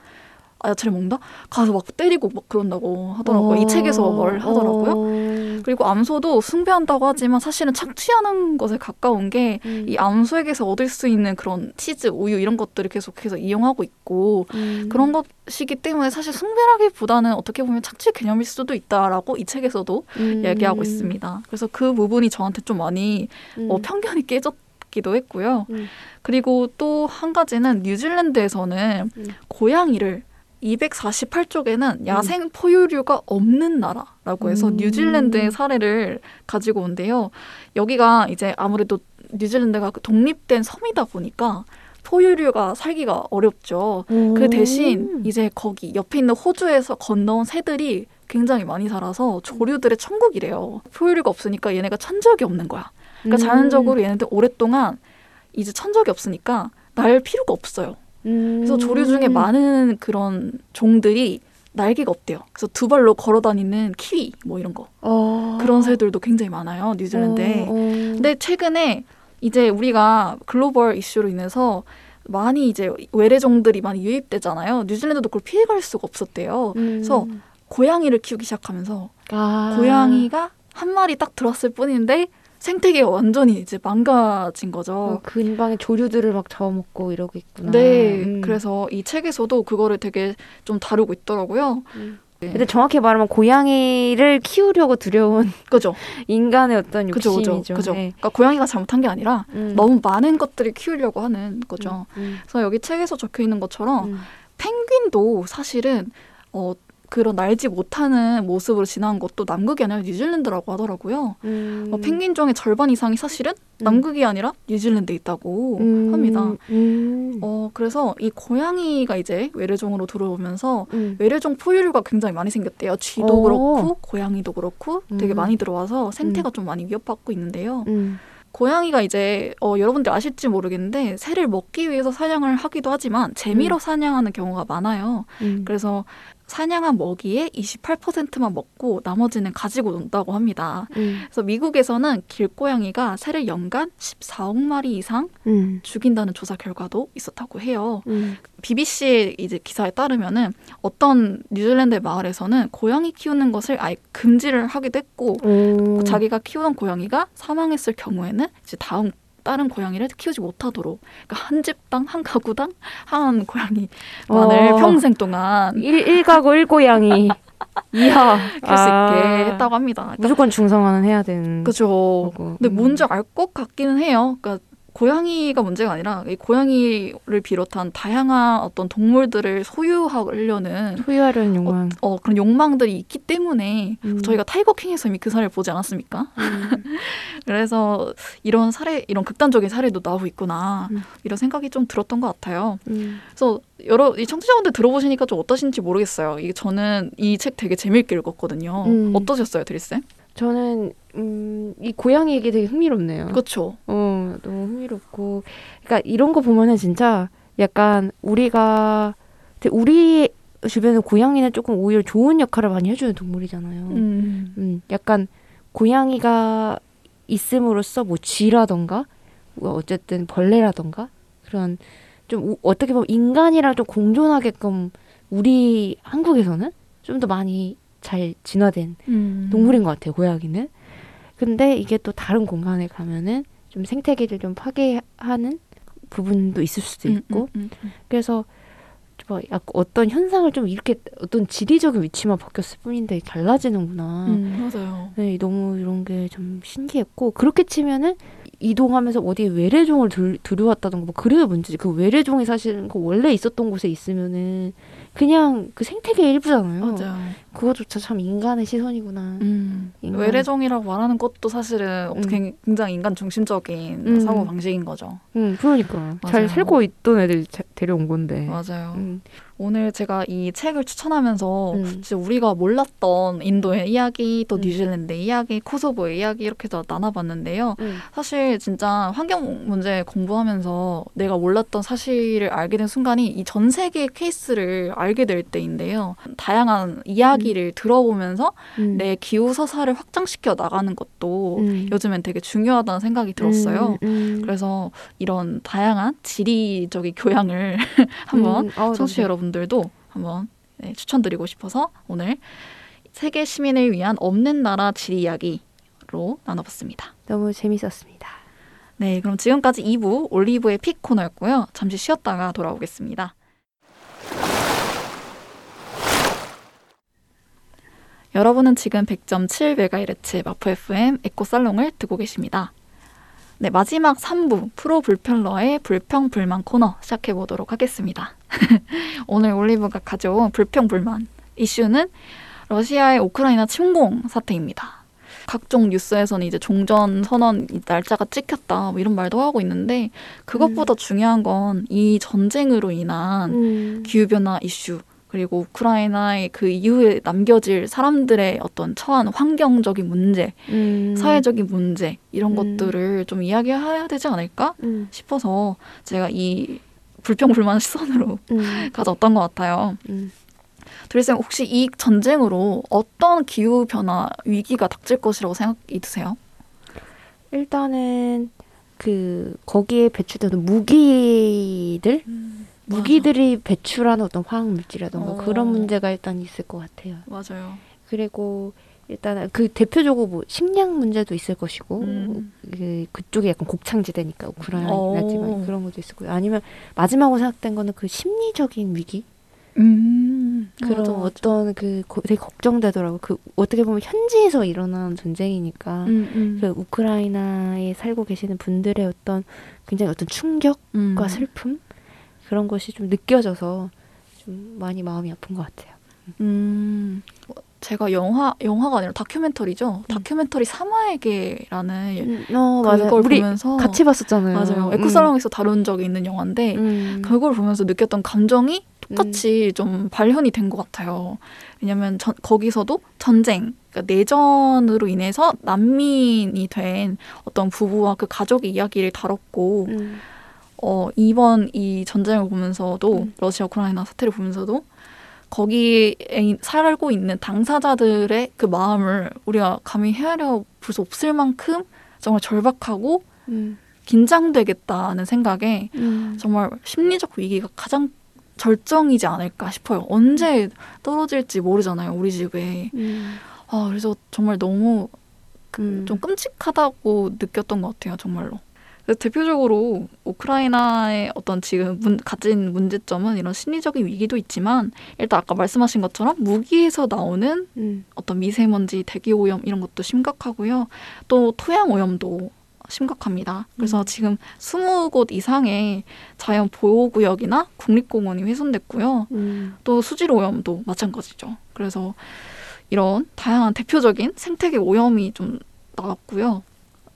야채를 먹는다? 가서 막 때리고 막 그런다고 하더라고요. 이 책에서 뭘 하더라고요. 어. 그리고 암소도 숭배한다고 하지만 사실은 착취하는 것에 가까운 게 음. 이 암소에게서 얻을 수 있는 그런 치즈, 우유 이런 것들을 계속해서 이용하고 있고 음. 그런 것이기 때문에 사실 숭배라기보다는 어떻게 보면 착취 개념일 수도 있다라고 이 책에서도 음. 얘기하고 있습니다. 그래서 그 부분이 저한테 좀 많이 음. 어, 편견이 깨졌 기도 했고요. 음. 그리고 또 한 가지는 뉴질랜드에서는 음. 고양이를 248쪽에는 야생 포유류가 없는 나라라고 해서 음. 뉴질랜드의 사례를 가지고 온대요. 여기가 이제 아무래도 뉴질랜드가 그 독립된 섬이다 보니까 포유류가 살기가 어렵죠. 그 대신 이제 거기 옆에 있는 호주에서 건너온 새들이 굉장히 많이 살아서 조류들의 천국이래요. 포유류가 없으니까 얘네가 천적이 없는 거야. 그러니까 음. 자연적으로 얘네들 오랫동안 이제 천적이 없으니까 날 필요가 없어요. 음. 그래서 조류 중에 많은 그런 종들이 날개가 없대요. 그래서 두 발로 걸어 다니는 키위 뭐 이런 거 어. 그런 새들도 굉장히 많아요 뉴질랜드에. 어, 어. 근데 최근에 이제 우리가 글로벌 이슈로 인해서 많이 이제 외래종들이 많이 유입되잖아요. 뉴질랜드도 그걸 피해갈 수가 없었대요. 음. 그래서 고양이를 키우기 시작하면서 아. 고양이가 한 마리 딱 들었을 뿐인데 생태계가 완전히 이제 망가진 거죠. 어, 근방에 조류들을 막 잡아먹고 이러고 있구나. 네, 음. 그래서 이 책에서도 그거를 되게 좀 다루고 있더라고요. 음. 네. 근데 정확히 말하면 고양이를 키우려고 두려운 *laughs* 그죠, *laughs* 인간의 어떤 욕심이죠. 그죠, 그죠. 네. 그러니까 고양이가 잘못한 게 아니라 음. 너무 많은 것들을 키우려고 하는 거죠. 음. 그래서 여기 책에서 적혀 있는 것처럼 음. 펭귄도 사실은 어 그런 날지 못하는 모습으로 지나간 것도 남극이 아니라 뉴질랜드라고 하더라고요. 음. 어, 펭귄종의 절반 이상이 사실은 남극이 아니라 뉴질랜드에 있다고 음. 합니다. 음. 어 그래서 이 고양이가 이제 외래종으로 들어오면서 음. 외래종 포유류가 굉장히 많이 생겼대요. 쥐도 오. 그렇고 고양이도 그렇고 되게 음. 많이 들어와서 생태가 좀 많이 위협받고 있는데요. 음. 고양이가 이제 어, 여러분들 아실지 모르겠는데 새를 먹기 위해서 사냥을 하기도 하지만 재미로 사냥하는 경우가 많아요. 음. 그래서 사냥한 먹이의 28%만 먹고 나머지는 가지고 논다고 합니다. 음. 그래서 미국에서는 길고양이가 새를 연간 14억 마리 이상 음. 죽인다는 조사 결과도 있었다고 해요. 음. BBC 이제 기사에 따르면은 어떤 뉴질랜드 마을에서는 고양이 키우는 것을 아예 금지를 하기도 했고 오. 자기가 키우던 고양이가 사망했을 경우에는 이제 다음 다른 고양이를 키우지 못하도록 그러니까 한 집당 한 가구당 한 고양이만을 어. 평생 동안 일, 일 가구 일 고양이. *laughs* 이야. 키울 수 아. 있게 했다고 합니다. 그러니까 무조건 중성화는 해야 되는. 그죠. 거고. 근데 음. 뭔지 알 것 같기는 해요. 그러니까 고양이가 문제가 아니라 이 고양이를 비롯한 다양한 어떤 동물들을 소유하려는 소유하려는 욕망. 어, 그런 욕망들이 있기 때문에 음. 저희가 타이거 킹에서 이미 그 사례를 보지 않았습니까? 음. *laughs* 그래서 이런 사례, 이런 극단적인 사례도 나오고 있구나 음. 이런 생각이 좀 들었던 것 같아요. 음. 그래서 여러 이 청취자분들 들어보시니까 좀 어떠신지 모르겠어요. 이게 저는 이 책 되게 재미있게 읽었거든요. 음. 어떠셨어요, 드리쌤? 저는 음, 이 고양이 얘기 되게 흥미롭네요. 그렇죠. 어, 너무 흥미롭고, 그러니까 이런 거 보면은 진짜 약간 우리가 우리 주변에 고양이는 조금 오히려 좋은 역할을 많이 해주는 동물이잖아요. 음. 음, 약간 고양이가 있음으로써 뭐 쥐라던가 뭐 어쨌든 벌레라던가 그런 좀 우- 어떻게 보면 인간이랑 좀 공존하게끔 우리 한국에서는 좀 더 많이 잘 진화된 음. 동물인 것 같아요 고양이는. 근데 이게 또 다른 공간에 가면은 좀 생태계를 좀 파괴하는 부분도 있을 수도 음, 있고. 음, 음, 그래서 뭐 약간 어떤 현상을 좀 이렇게 어떤 지리적인 위치만 바뀌었을 뿐인데 달라지는구나. 음, 맞아요. 네, 너무 이런 게 좀 신기했고. 그렇게 치면은 이동하면서 어디 외래종을 들, 들여왔다던가 뭐 그래야 문제지. 그 외래종이 사실 그 원래 있었던 곳에 있으면은 그냥 그 생태계 일부잖아요. 맞아요. 그거조차 참 인간의 시선이구나. 음. 인간- 외래종이라고 말하는 것도 사실은 어떻게 굉장히 인간 중심적인 음. 사고 방식인 거죠. 응, 그러니까 잘 맞아요. 살고 있던 애들 자- 데려온 건데. 맞아요. 음, 오늘 제가 이 책을 추천하면서 음. 진짜 우리가 몰랐던 인도의 이야기, 또 음. 뉴질랜드의 이야기, 코소보의 이야기 이렇게 해서 나눠봤는데요. 음. 사실 진짜 환경 문제 공부하면서 내가 몰랐던 사실을 알게 된 순간이 이 전 세계 케이스를 알게 될 때인데요. 다양한 이야기를 들어보면서 음. 내 기후 서사를 확장시켜 나가는 것도 음. 요즘엔 되게 중요하다는 생각이 들었어요. 음, 음. 그래서 이런 다양한 지리적인 교양을 *laughs* 한번 음, 청취자 여러분 들도 한번 네, 추천드리고 싶어서 오늘 세계 시민을 위한 없는 나라 지리 이야기로 나눠봤습니다. 너무 재밌었습니다. 네, 그럼 지금까지 2부 올리브의 픽 코너였고요. 잠시 쉬었다가 돌아오겠습니다. 여러분은 지금 100.7MHz 마포 FM 에코 살롱을 듣고 계십니다. 네, 마지막 3부 프로 불평러의 불평 불만 코너 시작해 보도록 하겠습니다. *laughs* 오늘 올리브가 가져온 불평 불만 이슈는 러시아의 우크라이나 침공 사태입니다. 각종 뉴스에서는 이제 종전 선언 날짜가 찍혔다 뭐 이런 말도 하고 있는데 그것보다 중요한 건 이 전쟁으로 인한 음. 기후 변화 이슈 그리고 우크라이나의 그 이후에 남겨질 사람들의 어떤 처한 환경적인 문제, 음. 사회적인 문제 이런 음. 것들을 좀 이야기해야 되지 않을까 음. 싶어서 제가 이 불평불만 시선으로 음. 가져왔던 것 같아요. 음. 드릴쌤 혹시 이 전쟁으로 어떤 기후 변화 위기가 닥칠 것이라고 생각이 드세요? 일단은 그 거기에 배출되는 무기들 무기들이 배출하는 어떤 화학 물질이라던가 어. 그런 문제가 일단 있을 것 같아요. 맞아요. 그리고 일단 그 대표적으로 뭐 식량 문제도 있을 것이고 음. 그 그쪽이 약간 곡창지대니까 어. 우크라이나지만 그런 것도 있을 거고 아니면 마지막으로 생각된 거는 그 심리적인 위기 음, 그런 맞아, 맞아. 어떤 그 고- 되게 걱정되더라고 그 어떻게 보면 현지에서 일어난 전쟁이니까 음, 음. 그 우크라이나에 살고 계시는 분들의 어떤 굉장히 어떤 충격과 음. 슬픔 그런 것이 좀 느껴져서 좀 많이 마음이 아픈 것 같아요. 음, 제가 영화 영화가 아니라 다큐멘터리죠. 다큐멘터리 사마에게라는 어 맞아요. 그걸 우리 보면서 같이 봤었잖아요. 맞아요. 음. 에코살롱에서 다룬 적이 있는 영화인데 음. 그걸 보면서 느꼈던 감정이 똑같이 좀 발현이 된 것 같아요. 왜냐하면 전- 거기서도 전쟁, 그러니까 내전으로 인해서 난민이 된 어떤 부부와 그 가족의 이야기를 다뤘고 음. 어, 이번 이 전쟁을 보면서도 음. 러시아 우크라이나 사태를 보면서도 거기에 이- 살고 있는 당사자들의 그 마음을 우리가 감히 헤아려 볼 수 없을 만큼 정말 절박하고 음. 긴장되겠다는 생각에 음. 정말 심리적 위기가 가장 절정이지 않을까 싶어요. 언제 떨어질지 모르잖아요, 우리 집에. 음. 아, 그래서 정말 너무 음. 좀 끔찍하다고 느꼈던 것 같아요, 정말로. 대표적으로 우크라이나의 어떤 지금 문, 가진 문제점은 이런 심리적인 위기도 있지만 일단 아까 말씀하신 것처럼 무기에서 나오는 음. 어떤 미세먼지, 대기 오염 이런 것도 심각하고요. 또 토양 오염도 심각합니다. 그래서 음. 지금 20곳 이상의 자연 보호 구역이나 국립공원이 훼손됐고요. 음. 또 수질 오염도 마찬가지죠. 그래서 이런 다양한 대표적인 생태계 오염이 좀 나왔고요.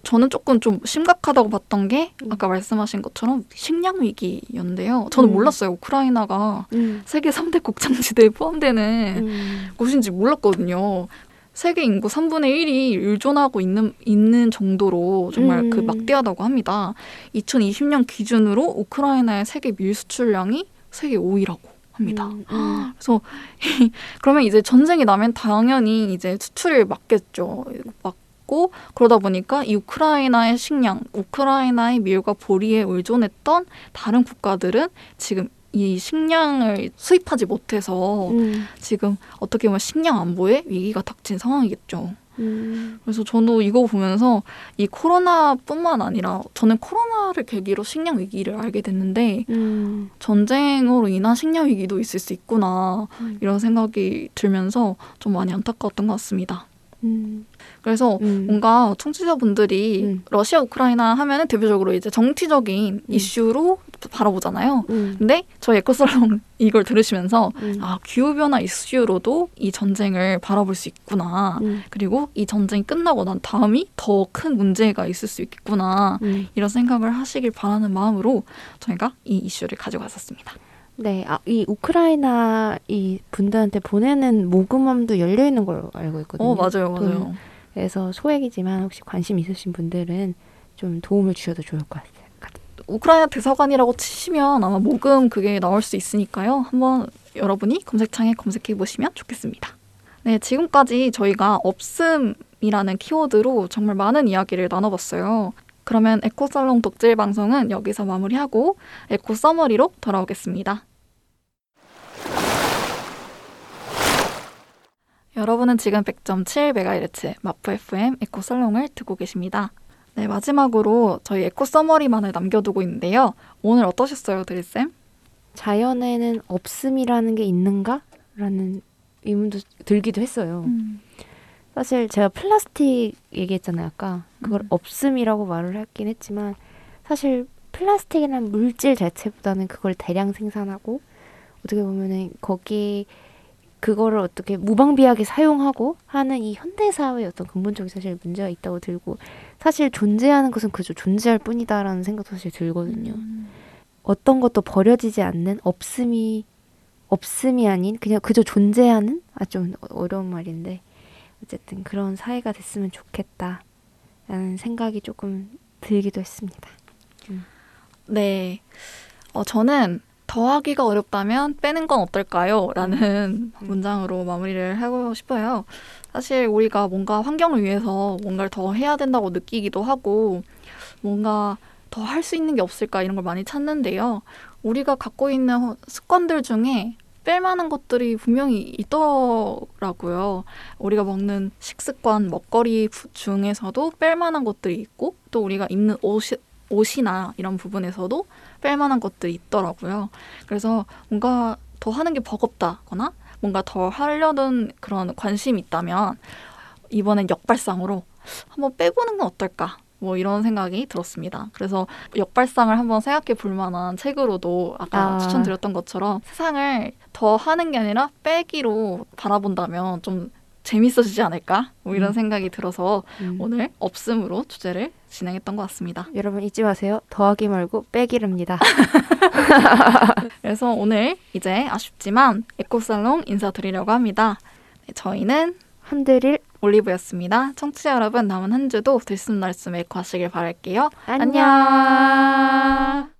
저는 조금 좀 심각하다고 봤던 게 음. 아까 말씀하신 것처럼 식량 위기였는데요. 저는 음. 몰랐어요. 우크라이나가 음. 세계 3대 곡창지대에 포함되는 음. 곳인지 몰랐거든요. 세계 인구 3분의 1이 의존하고 있는 있는 정도로 정말 음. 그 막대하다고 합니다. 2020년 기준으로 우크라이나의 세계 밀 수출량이 세계 5위라고 합니다. 음, 음. 그래서 *laughs* 그러면 이제 전쟁이 나면 당연히 이제 수출을 막겠죠. 막 고 그러다 보니까 이 우크라이나의 식량, 우크라이나의 밀과 보리에 의존했던 다른 국가들은 지금 이 식량을 수입하지 못해서 음, 지금 어떻게 보면 식량 안보에 위기가 닥친 상황이겠죠. 음, 그래서 저도 이거 보면서 이 코로나뿐만 아니라 저는 코로나를 계기로 식량 위기를 알게 됐는데 음, 전쟁으로 인한 식량 위기도 있을 수 있구나 음. 이런 생각이 들면서 좀 많이 안타까웠던 것 같습니다. 음, 그래서 음. 뭔가 청취자분들이 음. 러시아 우크라이나 하면은 대표적으로 이제 정치적인 음. 이슈로 바라보잖아요. 음, 근데 저희 에코살롱 *laughs* 이걸 들으시면서 음, 아 기후 변화 이슈로도 이 전쟁을 바라볼 수 있구나. 음, 그리고 이 전쟁이 끝나고 난 다음이 더 큰 문제가 있을 수 있겠구나. 음. 이런 생각을 하시길 바라는 마음으로 저희가 이 이슈를 가지고 왔었습니다. 네, 아, 이 우크라이나 이 분들한테 보내는 모금함도 열려 있는 걸로 알고 있거든요. 어, 맞아요, 맞아요. 돈. 그래서 소액이지만 혹시 관심 있으신 분들은 좀 도움을 주셔도 좋을 것 같아요. 우크라이나 대사관이라고 치시면 아마 모금 그게 나올 수 있으니까요. 한번 여러분이 검색창에 검색해 보시면 좋겠습니다. 네, 지금까지 저희가 없음이라는 키워드로 정말 많은 이야기를 나눠봤어요. 그러면 에코살롱 독질 방송은 여기서 마무리하고 에코 서머리로 돌아오겠습니다. 여러분은 지금 100.7MHz 마포 FM 에코살롱을 듣고 계십니다. 네, 마지막으로 저희 에코 summary만을 남겨두고 있는데요. 오늘 어떠셨어요, 드리쌤? 자연에는 없음이라는 게 있는가? 라는 의문도 들기도 했어요. 음. 사실 제가 플라스틱 얘기했잖아요, 아까. 그걸 음. 없음이라고 말을 했긴 했지만 사실 플라스틱이라는 물질 자체보다는 그걸 대량 생산하고 어떻게 보면은 거기 그거를 어떻게 무방비하게 사용하고 하는 이 현대 사회의 어떤 근본적인 사실 문제가 있다고 들고 사실 존재하는 것은 그저 존재할 뿐이다라는 생각도 사실 들거든요. 음. 어떤 것도 버려지지 않는 없음이 없음이 아닌 그냥 그저 존재하는 아 좀 어려운 말인데 어쨌든 그런 사회가 됐으면 좋겠다라는 생각이 조금 들기도 했습니다. 네. 어, 저는 더하기가 어렵다면 빼는 건 어떨까요? 라는 음. 문장으로 마무리를 하고 싶어요. 사실 우리가 뭔가 환경을 위해서 뭔가를 더 해야 된다고 느끼기도 하고 뭔가 더 할 수 있는 게 없을까 이런 걸 많이 찾는데요. 우리가 갖고 있는 습관들 중에 뺄 만한 것들이 분명히 있더라고요. 우리가 먹는 식습관, 먹거리 부- 중에서도 뺄 만한 것들이 있고 또 우리가 입는 옷이, 옷이나 이런 부분에서도 뺄만한 것들이 있더라고요. 그래서 뭔가 더 하는 게 버겁다거나 뭔가 더 하려는 그런 관심이 있다면 이번엔 역발상으로 한번 빼보는 건 어떨까? 뭐 이런 생각이 들었습니다. 그래서 역발상을 한번 생각해 볼 만한 책으로도 아까 아. 추천드렸던 것처럼 세상을 더 하는 게 아니라 빼기로 바라본다면 좀 재밌어지지 않을까? 뭐 이런 음. 생각이 들어서 음. 오늘 없음으로 주제를 진행했던 것 같습니다. 여러분 잊지 마세요. 더하기 말고 빼기랍니다. *laughs* 그래서 오늘 이제 아쉽지만 에코살롱 인사드리려고 합니다. 네, 저희는 흔들릴 올리브였습니다. 청취자 여러분 남은 한 주도 들숨날숨 에코 하시길 바랄게요. 안녕. 안녕.